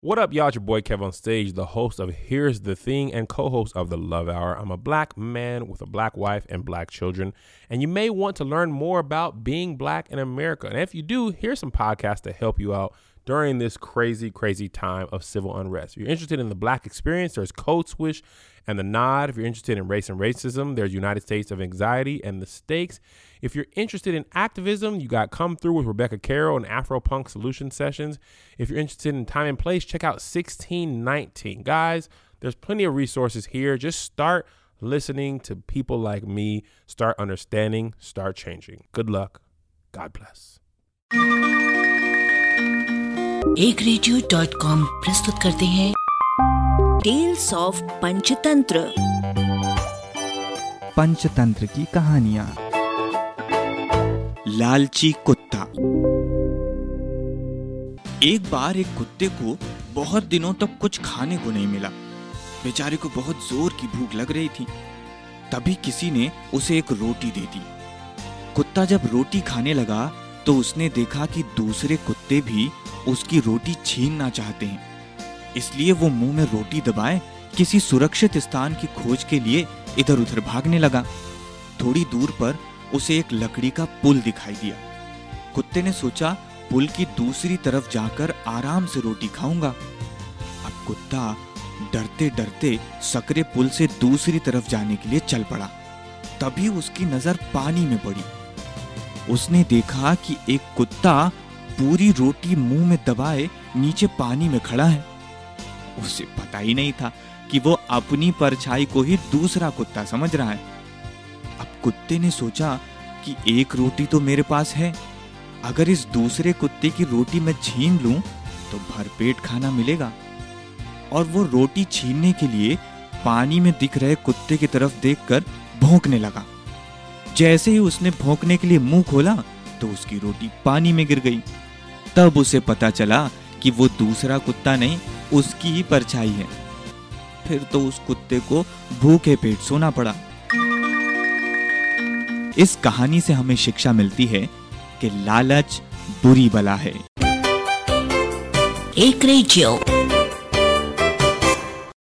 What up, y'all? It's your boy Kev on stage, the host of Here's the Thing and co host of The Love Hour. I'm a black man with a black wife and black children, and you may want to learn more about being black in America. And if you do, here's some podcasts to help you out during this crazy, crazy time of civil unrest. If you're interested in the black experience, there's Code Switch and The Nod. If you're interested in race and racism, there's United States of Anxiety and The Stakes. If you're interested in activism, you got Come Through with Rebecca Carroll and Afro Punk Solution Sessions. If you're interested in time and place, check out 1619. Guys, there's plenty of resources here. Just start listening to people like me, start understanding, start changing. Good luck. God bless. एक radio dot com प्रस्तुत करते हैं। Tales of Panchatantra Panchatantra की कहानियाँ। लालची कुत्ता। एक बार एक कुत्ते को बहुत दिनों तक कुछ खाने को नहीं मिला। बेचारे को बहुत ज़ोर की भूख लग रही थी। तभी किसी ने उसे एक रोटी दे दी। कुत्ता जब रोटी खाने लगा तो उसने देखा कि दूसरे कुत्ते भी उसकी रोटी छीनना चाहते हैं। इसलिए वो मुँह में रोटी दबाए, किसी सुरक्षित स्थान की खोज के लिए इधर उधर भागने लगा। थोड़ी दूर पर उसे एक लकड़ी का पुल दिखाई दिया। कुत्ते ने सोचा, पुल की दूसरी तरफ़ जाकर आराम से रोटी खाऊँगा। अब कुत्ता डरते डरते सकरे पुल से दूसरी तरफ़ जाने के लिए चल पड़ा। तभी उसकी नज़र पानी में पड़ी। उसने देखा कि एक कुत्ता पूरी रोटी मुँह में दबाए नीचे पानी में खड़ा है। उसे पता ही नहीं था कि वो अपनी परछाई को ही दूसरा कुत्ता समझ रहा है। अब कुत्ते ने सोचा कि एक रोटी तो मेरे पास है। अगर इस दूसरे कुत्ते की रोटी मैं छीन लूँ तो भरपेट खाना मिलेगा। और वो रोटी छीनने के लिए पानी में दिख रहे कुत्ते की तरफ़ देखकर भौंकने लगा। जैसे ही उसने भौंकने के लिए मुँह खोला तो उसकी रोटी पानी में गिर गई। तब उसे पता चला कि वो दूसरा कुत्ता नहीं, उसकी ही परछाई है। फिर तो उस कुत्ते को भूखे पेट सोना पड़ा। इस कहानी से हमें शिक्षा मिलती है कि लालच बुरी बला है। एक रेडियो।